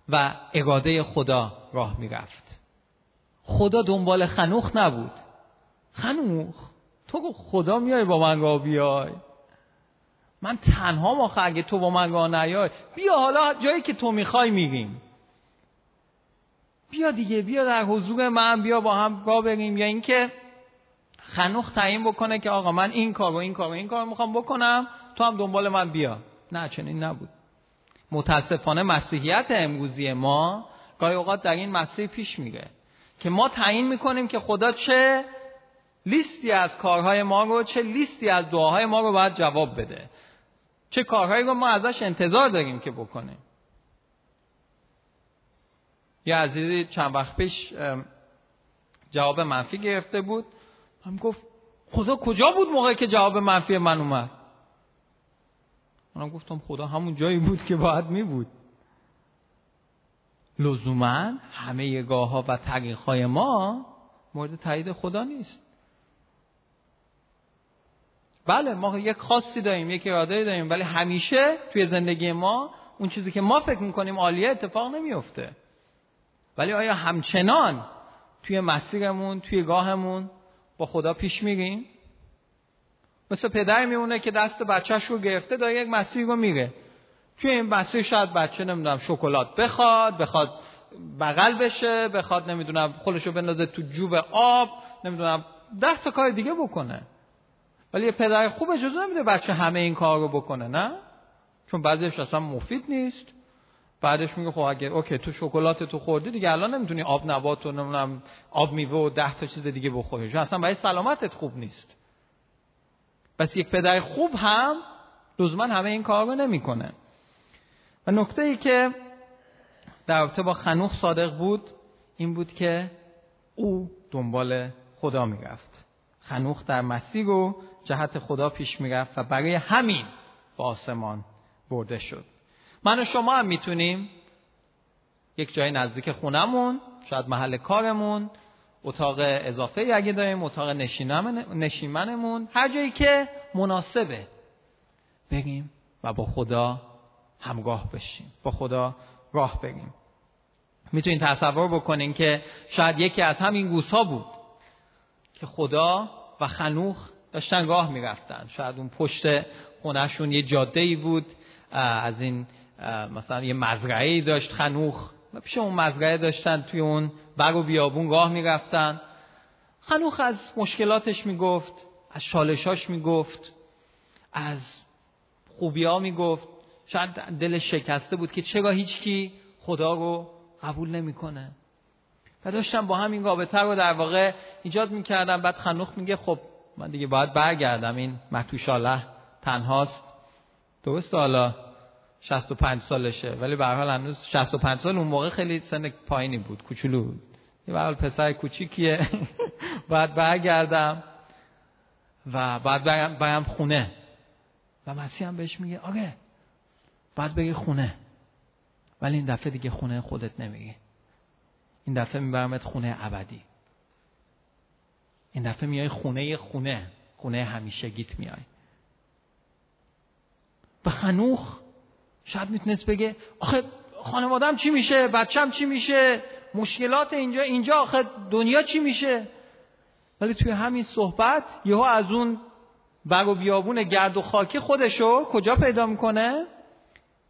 و اراده خدا راه می‌رفت. خدا دنبال خنوخ نبود. خنوخ؟ تو خدا میای با من راه بیای. من تنها ما اگه تو با من راه نیای. بیا حالا جایی که تو می‌خوای میگیم بیا دیگه بیا در حضور من بیا با هم راه بریم. یا اینکه خنوخ تعیین بکنه که آقا من این کار و این کار و این کار می‌خوام بکنم تو هم دنبال من بیا. نه چنین نبود. متاسفانه مسیحیت امروزی ما گاهی اوقات در این مسیح پیش میره که ما تعیین می‌کنیم که خدا چه لیستی از کارهای ما رو چه لیستی از دعاهای ما رو باید جواب بده. چه کارهایی رو ما ازش انتظار داریم که بکنیم. یه عزیزی چند وقت پیش جواب منفی گرفته بود. هم گفت خدا کجا بود موقعی که جواب منفی من اومد؟ منم گفتم خدا همون جایی بود که باید می بود. لزوما همه گاه ها و تقیق های ما مورد تایید خدا نیست. بله ما یک خاصی داریم یک اراده داریم ولی همیشه توی زندگی ما اون چیزی که ما فکر می‌کنیم عالیه اتفاق نمیفته ولی آیا همچنان توی مسیرمون توی گاهمون با خدا پیش میریم. مثل پدر میمونه که دست بچهش رو گرفته داره یک مسیر رو میره. توی این مسیر شاید بچه نمی‌دونم شکلات بخواد بخواد بغل بشه بخواد نمی‌دونم خودشو بندازه تو جوب آب نمی‌دونم ده تا کار دیگه بکنه. ولی یه پدر خوب اجازه نمیده بچه همه این کار رو بکنه نه؟ چون بعضیش اصلا مفید نیست. بعدش میگه خب اگه اوکی تو شکلات تو خوردی دیگه الان نمی‌تونی آب نبات و نمی‌دونم آب میوه و ده تا چیز دیگه بخوری. چون اصلا برای سلامتت خوب نیست. پس یک پدر خوب هم لزوما همه این کار رو نمی‌کنه. و نکته ای که در رابطه با خنوخ صادق بود این بود که او دنبال خدا می‌رفت. خنوخ در مسیر و جهت خدا پیش می‌رفت و برای همین با آسمان برده شد. من و شما هم می‌تونیم یک جای نزدیک خونمون شاید محل کارمون اتاق اضافه اگه داریم اتاق نشیمنمون هر جایی که مناسبه بریم و با خدا همگاه بشیم. با خدا راه بریم. می‌تونین تصور بکنین که شاید یکی از همین گوس ها بود که خدا و خنوخ داشتن راه می‌رفتن. شاید اون پشت خونهشون یه جاده ای بود از این مثلا یه مزرعه داشت خنوخ. پیش اون مزرعه داشتن توی اون بر و بیابون راه می‌رفتن. خنوخ از مشکلاتش می‌گفت از شالشاش می‌گفت از خوبی ها می‌گفت. شاید دلش شکسته بود که چرا هیچکی خدا رو قبول نمی‌کنه. و داشتم با همین رابطه رو در واقع ایجاد می‌کردم. بعد خنوخ میگه خب من دیگه باید برگردم. این متوشاله تنهاست. درست حالا؟ 65 سالشه. ولی به حال هنوز 65 سال اون موقع خیلی سن پایینی بود کوچولو بود. یه حال پسر کوچیکیه. بعد برگردم و بعد برم خونه. و مسیح هم بهش میگه آره بعد بگی خونه. ولی این دفعه دیگه خونه خودت نمیگی. این دفعه میبرمت خونه ابدی. این دفعه میای خونه خونه خونه همیشگیت میای. و خنوخ شاید می‌تونست بگه آخه خانوادم چی میشه؟ بچم چی میشه؟ مشکلات اینجا اینجا آخه دنیا چی میشه؟ ولی توی همین صحبت یهو از اون بر و بیابون گرد و خاکی خودشو کجا پیدا می‌کنه؟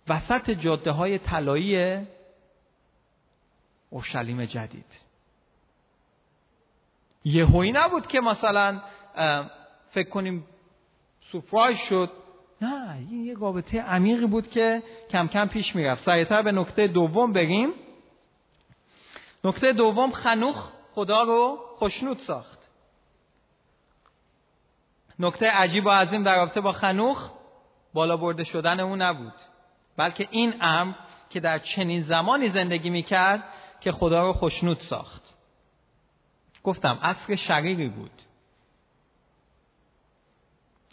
وسط جاده های طلایی اورشلیم جدید. یهویی نبود که مثلا فکر کنیم سورپرایز شد. نه این یه رابطه عمیقی بود که کم کم پیش می‌رفت. سریعتر به نکته دوم بگیم نکته دوم خنوخ خدا رو خوشنود ساخت. نکته عجیب و عظیم در رابطه با خنوخ بالا برده شدن او نبود. بلکه این امر که در چنین زمانی زندگی می‌کرد که خدا رو خوشنود ساخت. گفتم عصر شریری بود.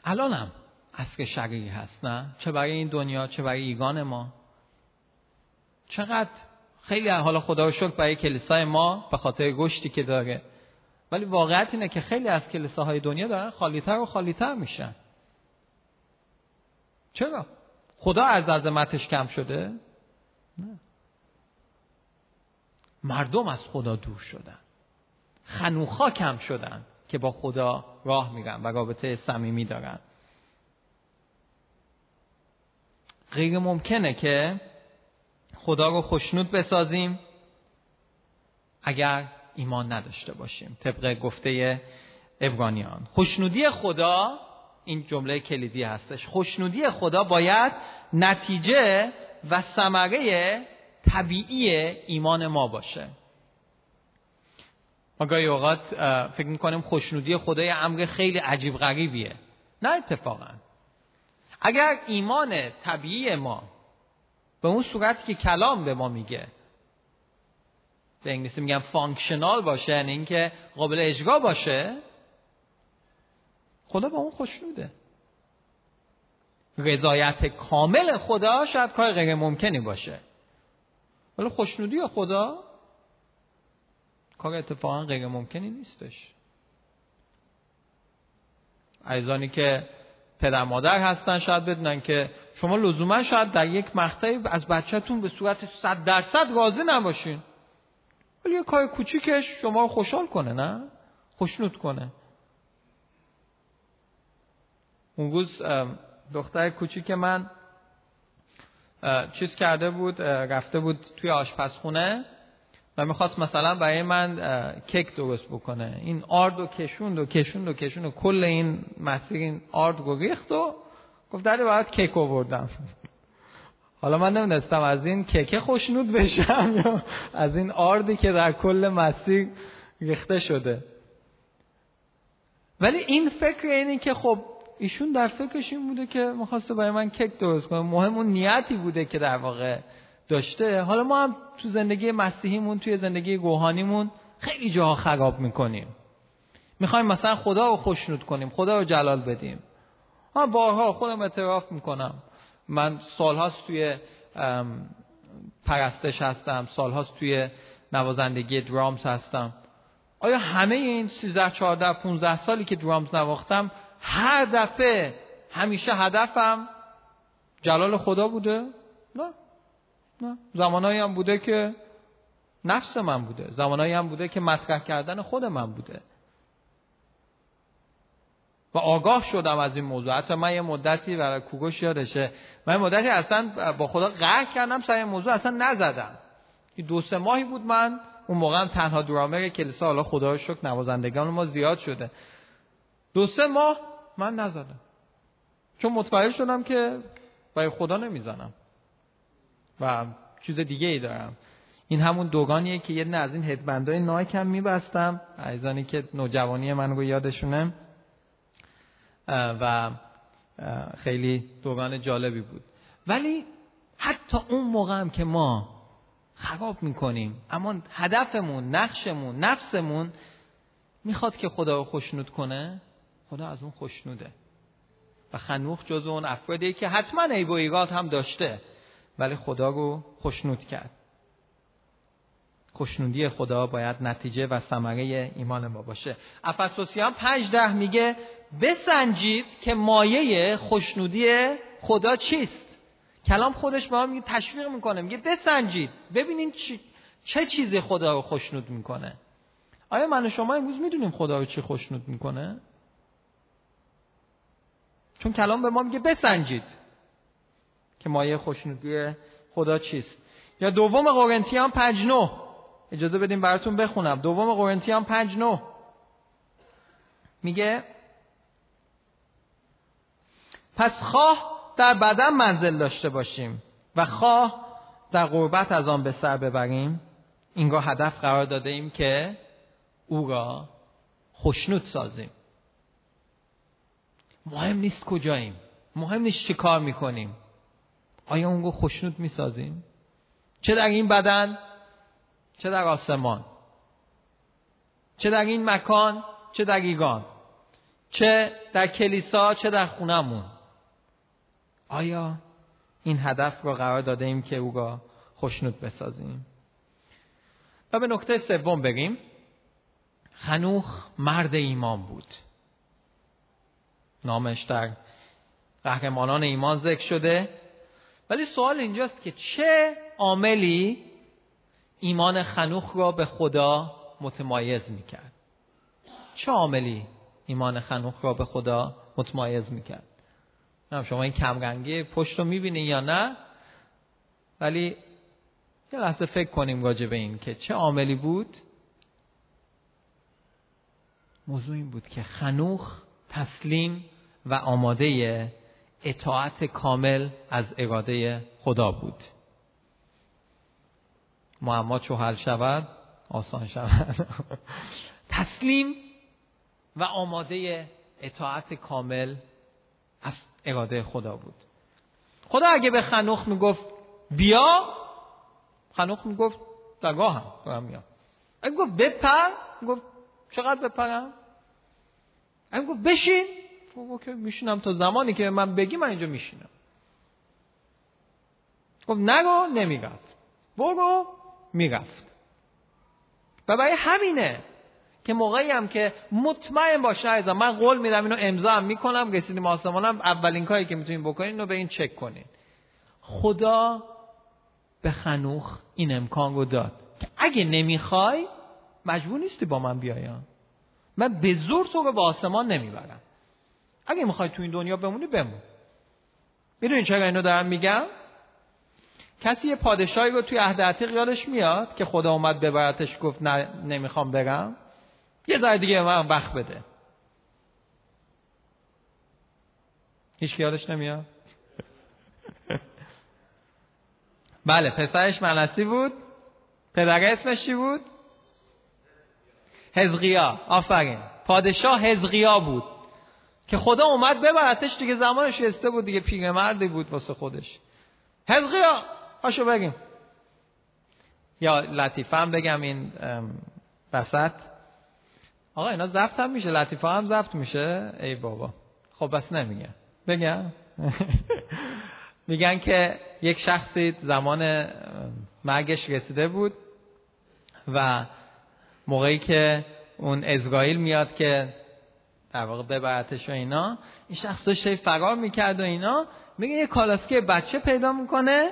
الانم عصر شریری هست نه؟ چه برای این دنیا چه برای ایگان ما. چقدر خیلی حالا خدا رو شکر برای کلیسای ما به خاطر گشتی که داره. ولی واقعیت اینه که خیلی از کلیساهای دنیا دارن خالیتر و خالیتر میشن. چرا؟ خدا از عظمتش کم شده؟ نه. مردم از خدا دور شدن. خنوخا کم شدن که با خدا راه میرن و رابطه صمیمی دارن. غیر ممکنه که خدا رو خوشنود بسازیم اگر ایمان نداشته باشیم. طبق گفته ابرانیان خوشنودی خدا این جمله کلیدی هستش خوشنودی خدا باید نتیجه و ثمره طبیعی ایمان ما باشه. ما گاهی اوقات فکر می‌کنیم خوشنودی خدا یه امر خیلی عجیب غریبیه. نه اتفاقا. اگر ایمان طبیعی ما به اون صورتی که کلام به ما میگه به انگلیسی میگم functional باشه یعنی اینکه قابل اجرا باشه خدا با اون خوشنوده رضایت کامل خدا شاید کار غیر ممکنی باشه. ولی خوشنودی خدا کار اتفاقا غیر ممکنی نیستش. عزیزانی که پدر مادر هستن شاید بدونن که شما لزوما شاید در یک مقطعی از بچهتون به صورت صد درصد راضی نباشین. ولی یه کار کوچیکش شما خوشحال کنه نه؟ خوشنود کنه. اون روز دختر کوچیک من چیز کرده بود رفته بود توی آشپزخونه. می‌خواست مثلا برای من کیک درست بکنه. این آرد و کشوند و کشوند و کشوند و کل این مسیر این آرد رو ریخت و گفت داری باید کیک آوردم. حالا من نمی‌دونستم از این کیک خوشنود بشم یا از این آردی که در کل مسیر ریخته شده. ولی این فکر اینی که خب ایشون در فکرش این بوده که می‌خواسته برای من کیک درست کنه. مهم اون نیتی بوده که در واقع داشته. حالا ما هم تو زندگی مسیحیمون توی زندگی روحانیمون خیلی جاها خراب می‌کنیم. می‌خوایم مثلا خدا رو خوشنود کنیم خدا رو جلال بدیم. ها بارها خودم اعتراف می‌کنم. من سالهاست توی پرستش هستم سالهاست توی نوازندگی درامز هستم. آیا همه این 13 14 15 سالی که درامز نواختم هر دفعه همیشه هدفم جلال خدا بوده؟ نه. نه. زمانایی هم بوده که نفس من بوده. زمانایی هم بوده که مطرح کردن خود من بوده. و آگاه شدم از این موضوع. حتی من یه مدتی برای کوگوش یادشه. من مدتی اصلا با خدا قهر کردم سر این موضوع اصلا نزدم. دو سه ماهی بود من اون موقع هم تنها درامر کلیسا حالا خدا رو شکر نوازندگان ما زیاد شده. دو سه ماه من نزدم. چون متوجه شدم که برای خدا نمی‌زنم. و چیز دیگه ای دارم. این همون دوگانیه که یه از این هدبندهای نایک هم میبستم. که نوجوانی من رو یادشونه. و خیلی دوگان جالبی بود. ولی حتی اون موقع هم که ما خراب می‌کنیم اما هدفمون نقشمون نفسمون می‌خواد که خدا رو خوشنود کنه خدا از اون خوشنوده. و خنوخ جز اون افرادی که حتما عیب و هم داشته. ولی خدا رو خوشنود کرد. خوشنودی خدا باید نتیجه و ثمره ایمان ما باشه. افسوسیان پنج ده میگه بسنجید که مایه خوشنودی خدا چیست؟ کلام خودش با میگه تشویق می‌کنه. میگه بسنجید. ببینین چه چیزی خدا رو خوشنود می‌کنه. آیا من و شما امروز می‌دونیم خدا رو چی خوشنود می‌کنه؟ چون کلام به ما میگه بسنجید. که مایه خوشنودی خدا چیست. یا دوم قرنتیان پنج نو اجازه بدیم براتون بخونم. دوم قرنتیان پنج نو میگه پس خواه در بدن منزل داشته باشیم و خواه در قربت از آن به سر ببریم. اینگاه هدف قرار داده ایم که او را خوشنود سازیم. مهم نیست کجاییم. مهم نیست چی کار می‌کنیم. آیا اون رو خوشنود می‌سازیم؟ چه در این بدن؟ چه در آسمان؟ چه در این مکان؟ چه در ایگان؟ چه در کلیسا؟ چه در خونمون آیا این هدف را قرار داده ایم که او را خوشنود بسازیم؟ و به نکته سوم بگیم. خنوخ مرد ایمان بود. نامش در قهرمانان ایمان ذکر شده. ولی سوال اینجاست که چه عاملی ایمان خنوخ را به خدا متمایز می‌کرد؟ چه عاملی ایمان خنوخ را به خدا متمایز می‌کرد؟ نه شما این کمرنگی پشت رو می‌بینی یا نه؟ ولی یه لحظه فکر کنیم راجع به این که چه عاملی بود. موضوع این بود که خنوخ تسلیم و آماده اطاعت کامل از اراده خدا بود. معما چو حل شود آسان شود. تسلیم و آماده اطاعت کامل از اراده خدا بود. خدا اگه به خنوخ می‌گفت بیا خنوخ می‌گفت دگاه هم میام. اگه گفت بپر گفت چقدر بپرم؟ اگه گفت بشین خب میشینم تا زمانی که من بگی من اینجا میشینم. خب نگو نمی‌رفت. بگو می‌رفت. و برای همینه که موقعی هم که مطمئن باشه ایزا من قول میدم اینو امضا هم می‌کنم رسیدیم آسمانم اولین کاری که می‌تونین بکنین اینو به این چک کنین. خدا به خنوخ این امکان رو داد. که اگه نمی‌خوای مجبور نیستی با من بیایم من به زور تو رو به آسمان نمی‌برم. اگه می‌خوای تو این دنیا بمونی بمون. می‌دونین چرا اینو دارم میگم؟ کسی یه پادشاهی رو توی عهد عتیق یادش میاد که خدا اومد ببرتش گفت نه نمی‌خوام برم؟ یه ذره دیگه من وقت بده. هیچ یادش نمیاد؟ بله پسرش منسی بود. پدر اسمش چی بود؟ حزقیا. آفرین. پادشاه حزقیا بود. که خدا اومد ببرتش دیگه زمانش استه بود دیگه پیرمردی بود واسه خودش. حزقیا پاشو بگیم. یا لطیفه هم بگم این وسط. آقا اینا زفت هم میشه لطیفه هم زفت میشه. ای بابا. خب بس نمیگه. بگم. میگن که یک شخصی زمان مرگش رسیده بود و موقعی که اون ازرائیل میاد که در واقع ببرتش و اینا. این شخص داشته فرار می‌کرد و اینا. میگه یه کالاسکه بچه پیدا می‌کنه.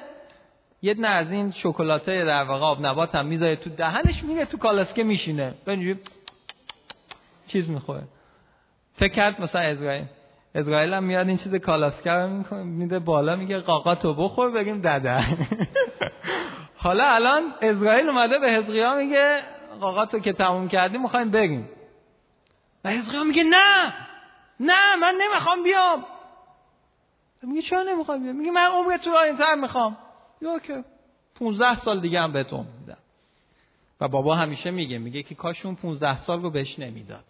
یه نه از این شکلاته در واقع آب نبات هم می‌ذاره تو دهنش میره تو کالاسکه میشینه. اینجوری چیز می‌خوره. فکر کرد مثلا اسرائیل اسرائیل هم میاد این چیز کالاسکه رو میده بالا میگه قاقا تو بخور بگیم دده حالا الان اسرائیل اومده به حزقیا میگه قاقا تو که تموم کردی می‌خوایم بگیم و حزقیا میگه نه نه من نمی‌خوام بیام. میگه چرا نمی‌خوام بیام؟ میگه من عمر تو تر می‌خوام. یا که 15 سال دیگه هم بهتون میدم. و بابا همیشه میگه میگه که کاش اون 15 سال رو بهش نمی‌داد.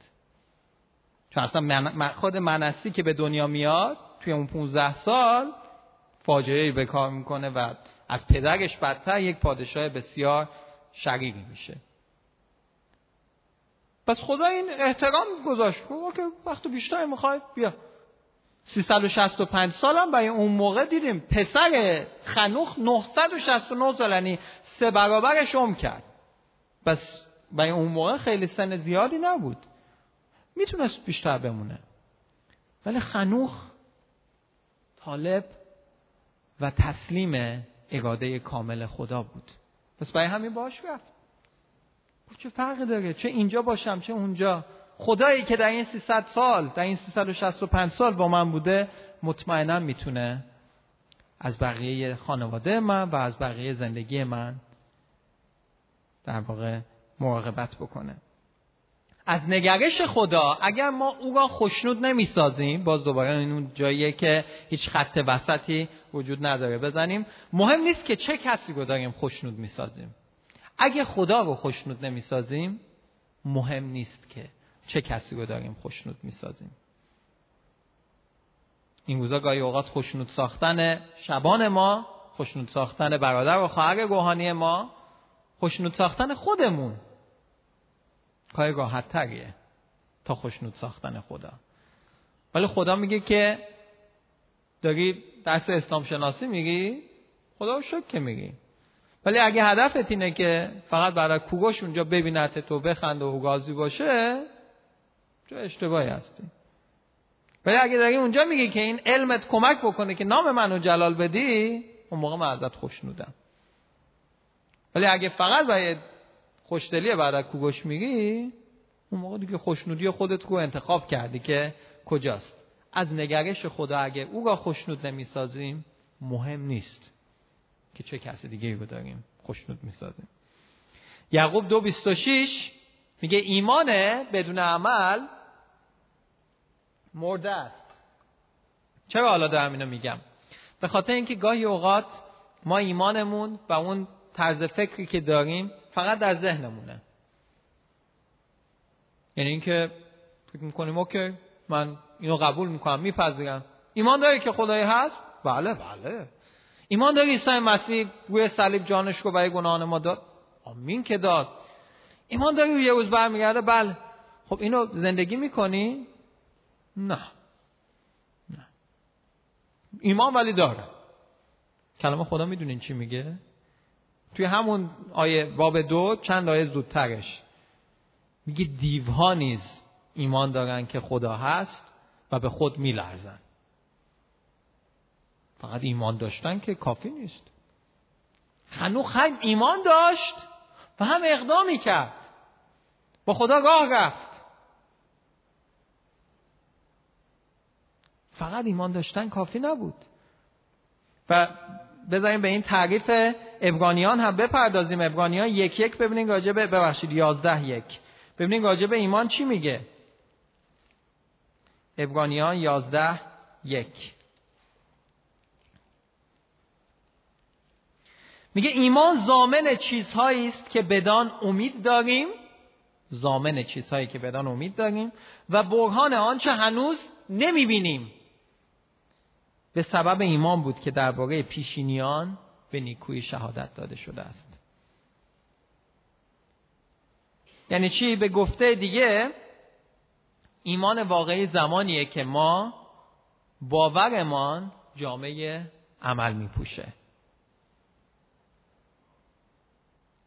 چون اصلا من خود منسی که به دنیا میاد توی اون 15 سال فاجعه به کار می‌کنه و از پدرش بدتر یک پادشاه بسیار شریری میشه. پس خدا این احترام گذاشت. که وقت بیشتر می‌خوای بیا. 365 سالم برای اون موقع دیدیم پسر خنوخ 969 سال یعنی سه برابرش عمر کرد. پس برای اون موقع خیلی سن زیادی نبود. می‌تونست بیشتر بمونه. ولی خنوخ طالب و تسلیم اراده کامل خدا بود. پس برای همین باش رفت. چه فرقی داره؟ چه اینجا باشم چه اونجا؟ خدایی که در این 300 سال در این 365 سال با من بوده مطمئنا می‌تونه از بقیه خانواده من و از بقیه زندگی من در واقع مراقبت بکنه. از نگرش خدا اگر ما او را خوشنود نمی‌سازیم باز دوباره این اون جاییه که هیچ خط وسطی وجود نداره بزنیم. مهم نیست که چه کسی رو داریم خوشنود می‌سازیم. اگه خدا رو خوشنود نمی‌سازیم مهم نیست که چه کسی رو داریم خوشنود می‌سازیم. این روزا گاهی اوقات خوشنود ساختن شبان ما خوشنود ساختن برادر و خواهر روحانی ما خوشنود ساختن خودمون کار راحت تریه تا خوشنود ساختن خدا. ولی خدا میگه که داری درس اسلام شناسی میگی؟ خدا رو شک که میگی. ولی اگه هدفت اینه که فقط برای کوگوش اونجا ببینت تو بخند و گازی باشه چه اشتباهی هستی. ولی اگه داری اونجا میگی که این علمت کمک بکنه که نام منو جلال بدی اون موقع من ازت خوشنودم ولی اگه فقط باید خوشدلی از کوگوش میگی اون موقع دیگه خوشنودی خودت رو انتخاب کردی که کجاست. از نگرش خدا اگه او را خوشنود نمی‌سازیم مهم نیست. که چه کسی دیگه رو داریم خوشنود می‌سازیم. یعقوب دو بیست میگه ایمان بدون عمل مرده است. چرا حالا دارم اینو میگم؟ به خاطر اینکه گاهی اوقات ما ایمانمون و اون طرز فکری که داریم فقط در ذهنمونه. یعنی اینکه فکر می‌کنیم اوکی من اینو قبول می‌کنم میپذیرم. ایمان داری که خدایی هست؟ بله بله. ایمان داری عیسی مسیح روی صلیب جانش رو برای گناهان ما داد؟ آمین که داد. ایمان داری یه روز برمیگرده؟ بله. خب اینو زندگی می‌کنی؟ نه. ایمان ولی داره. کلام خدا می‌دونین چی میگه؟ توی همون آیه باب دو چند آیه زودترش میگه دیوها نیز ایمان دارن که خدا هست و به خود میلرزن. فقط ایمان داشتن که کافی نیست. خنوخ هم ایمان داشت و هم اقدامی کرد با خدا راه رفت. فقط ایمان داشتن کافی نبود. و بذاریم به این تعریف ابرانیان هم بپردازیم. ابرانیان یک یک. ببینیم راجع ببخشید یازده یک. ببینیم راجع ایمان چی میگه؟ ابرانیان یازده یک. میگه ایمان زامن چیزهایی است که بدان امید داریم زامن چیزهایی که بدان امید داریم و برهان آنچه هنوز نمی‌بینیم. به سبب ایمان بود که درباره پیشینیان به نیکوی شهادت داده شده است. یعنی چی؟ به گفته دیگه ایمان واقعی زمانیه که ما باورمان جامعه عمل میپوشه.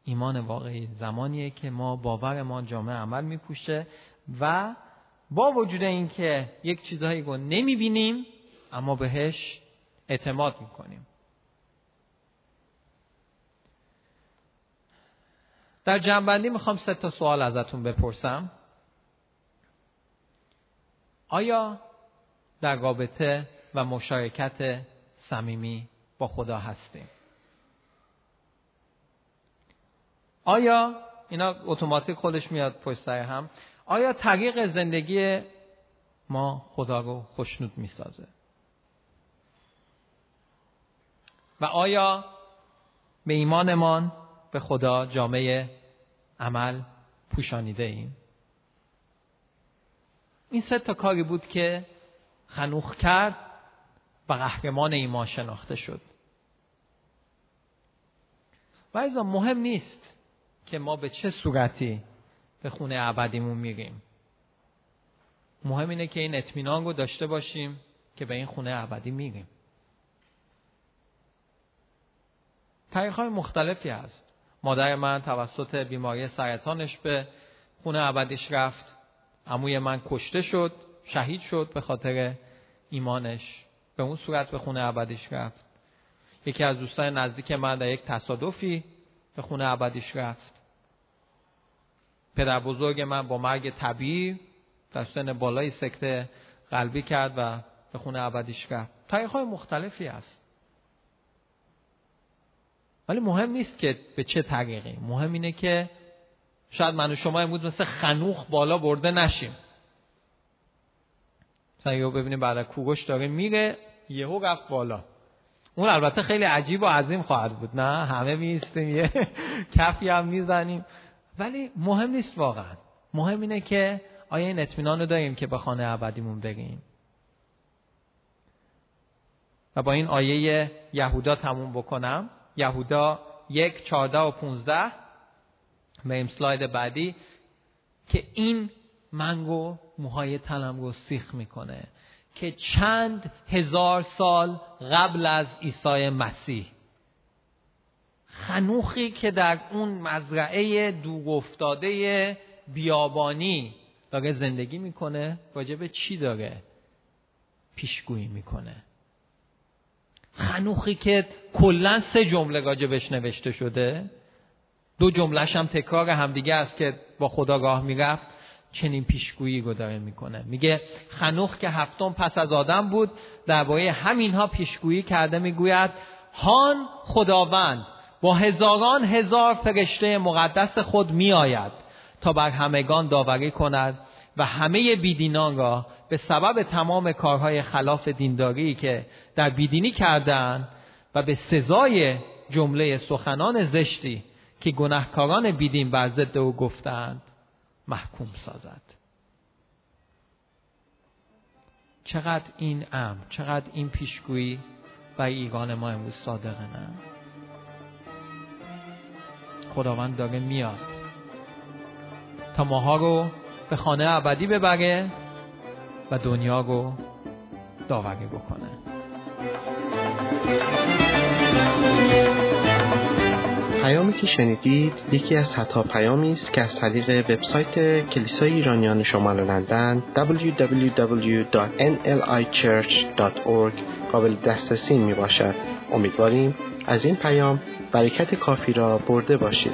ایمان واقعی زمانیه که ما باورمان جامعه عمل میپوشه و با وجود اینکه یک چیزهایی رو نمی‌بینیم اما بهش اعتماد می‌کنیم. در جنبندی می‌خوام سه تا سوال ازتون بپرسم. آیا در رابطه و مشارکت صمیمی با خدا هستیم؟ آیا اینا اتوماتیک خودش میاد پشت هم؟ آیا طریق زندگی ما خدا رو خوشنود می‌سازه؟ و آیا به ایمانمان به خدا جامعه عمل پوشانیده ایم؟ این سه تا کاری بود که خنوخ کرد و قهرمان ایمان شناخته شد. و مهم نیست که ما به چه صورتی به خونه ابدیمون میریم. مهم اینه که این اطمینان رو داشته باشیم که به این خونه ابدی میریم. طریق های مختلفی هست. مادر من توسط بیماری سرطانش به خونه ابدیش رفت. عموی من کشته شد شهید شد به خاطر ایمانش. به اون صورت به خونه ابدیش رفت. یکی از دوستان نزدیک من در یک تصادفی به خونه ابدیش رفت. پدر بزرگ من با مرگ طبیعی در سن بالای سکته قلبی کرد و به خونه ابدیش رفت طریق مختلفی است ولی مهم نیست که به چه طریقی. مهم اینه که شاید من و شما امروز مثل خنوخ بالا برده نشیم. مثلا یهو ببینیم بعد کوگوش داره میره یهو رفت بالا. اون البته خیلی عجیب و عظیم خواهد بود. نه همه میستیم یه کفی هم می‌زنیم. ولی مهم نیست واقعا. مهم اینه که آیا این اطمینان رو داریم که به خانه ابدیمون بریم و با این آیه یهودا تموم بکنم. یهودا یک چارده و پونزده. بریم سلاید بعدی. که این منگو موهای تنم رو سیخ می‌کنه. که چند هزار سال قبل از عیسی مسیح. خنوخی که در اون مزرعه دور افتاده بیابانی داره زندگی می‌کنه راجع به چی داره پیشگویی می‌کنه؟ خنوخی که کلا سه جمله راجبش نوشته شده. دو جملهش هم تکرار همدیگه است که با خدا راه می‌رفت چنین پیشگویی رو داره می‌کنه. میگه خنوخ که هفتم پس از آدم بود درباره همینها پیشگویی کرده می‌گوید هان خداوند با هزاران هزار فرشته مقدس خود میآید تا بر همگان داوری کند و همه بیدینان را به سبب تمام کارهای خلاف دینداری که در بیدینی کردند و به سزای جمله سخنان زشتی که گناهکاران بیدین بر ضد او گفتند محکوم سازد. چقدر این ام چقدر این پیشگویی و ایگان ما امروز صادقه نه؟ خداوند داره میاد تا ماها رو به خانه ابدی ببره و دنیا رو داوری بکنه پیامی که شنیدید یکی از صدها پیامی است که از طریق وبسایت کلیسای ایرانیان شمال لندن www.nlichurch.org قابل دسترسی می باشد. امیدواریم از این پیام برکت کافی را برده باشید.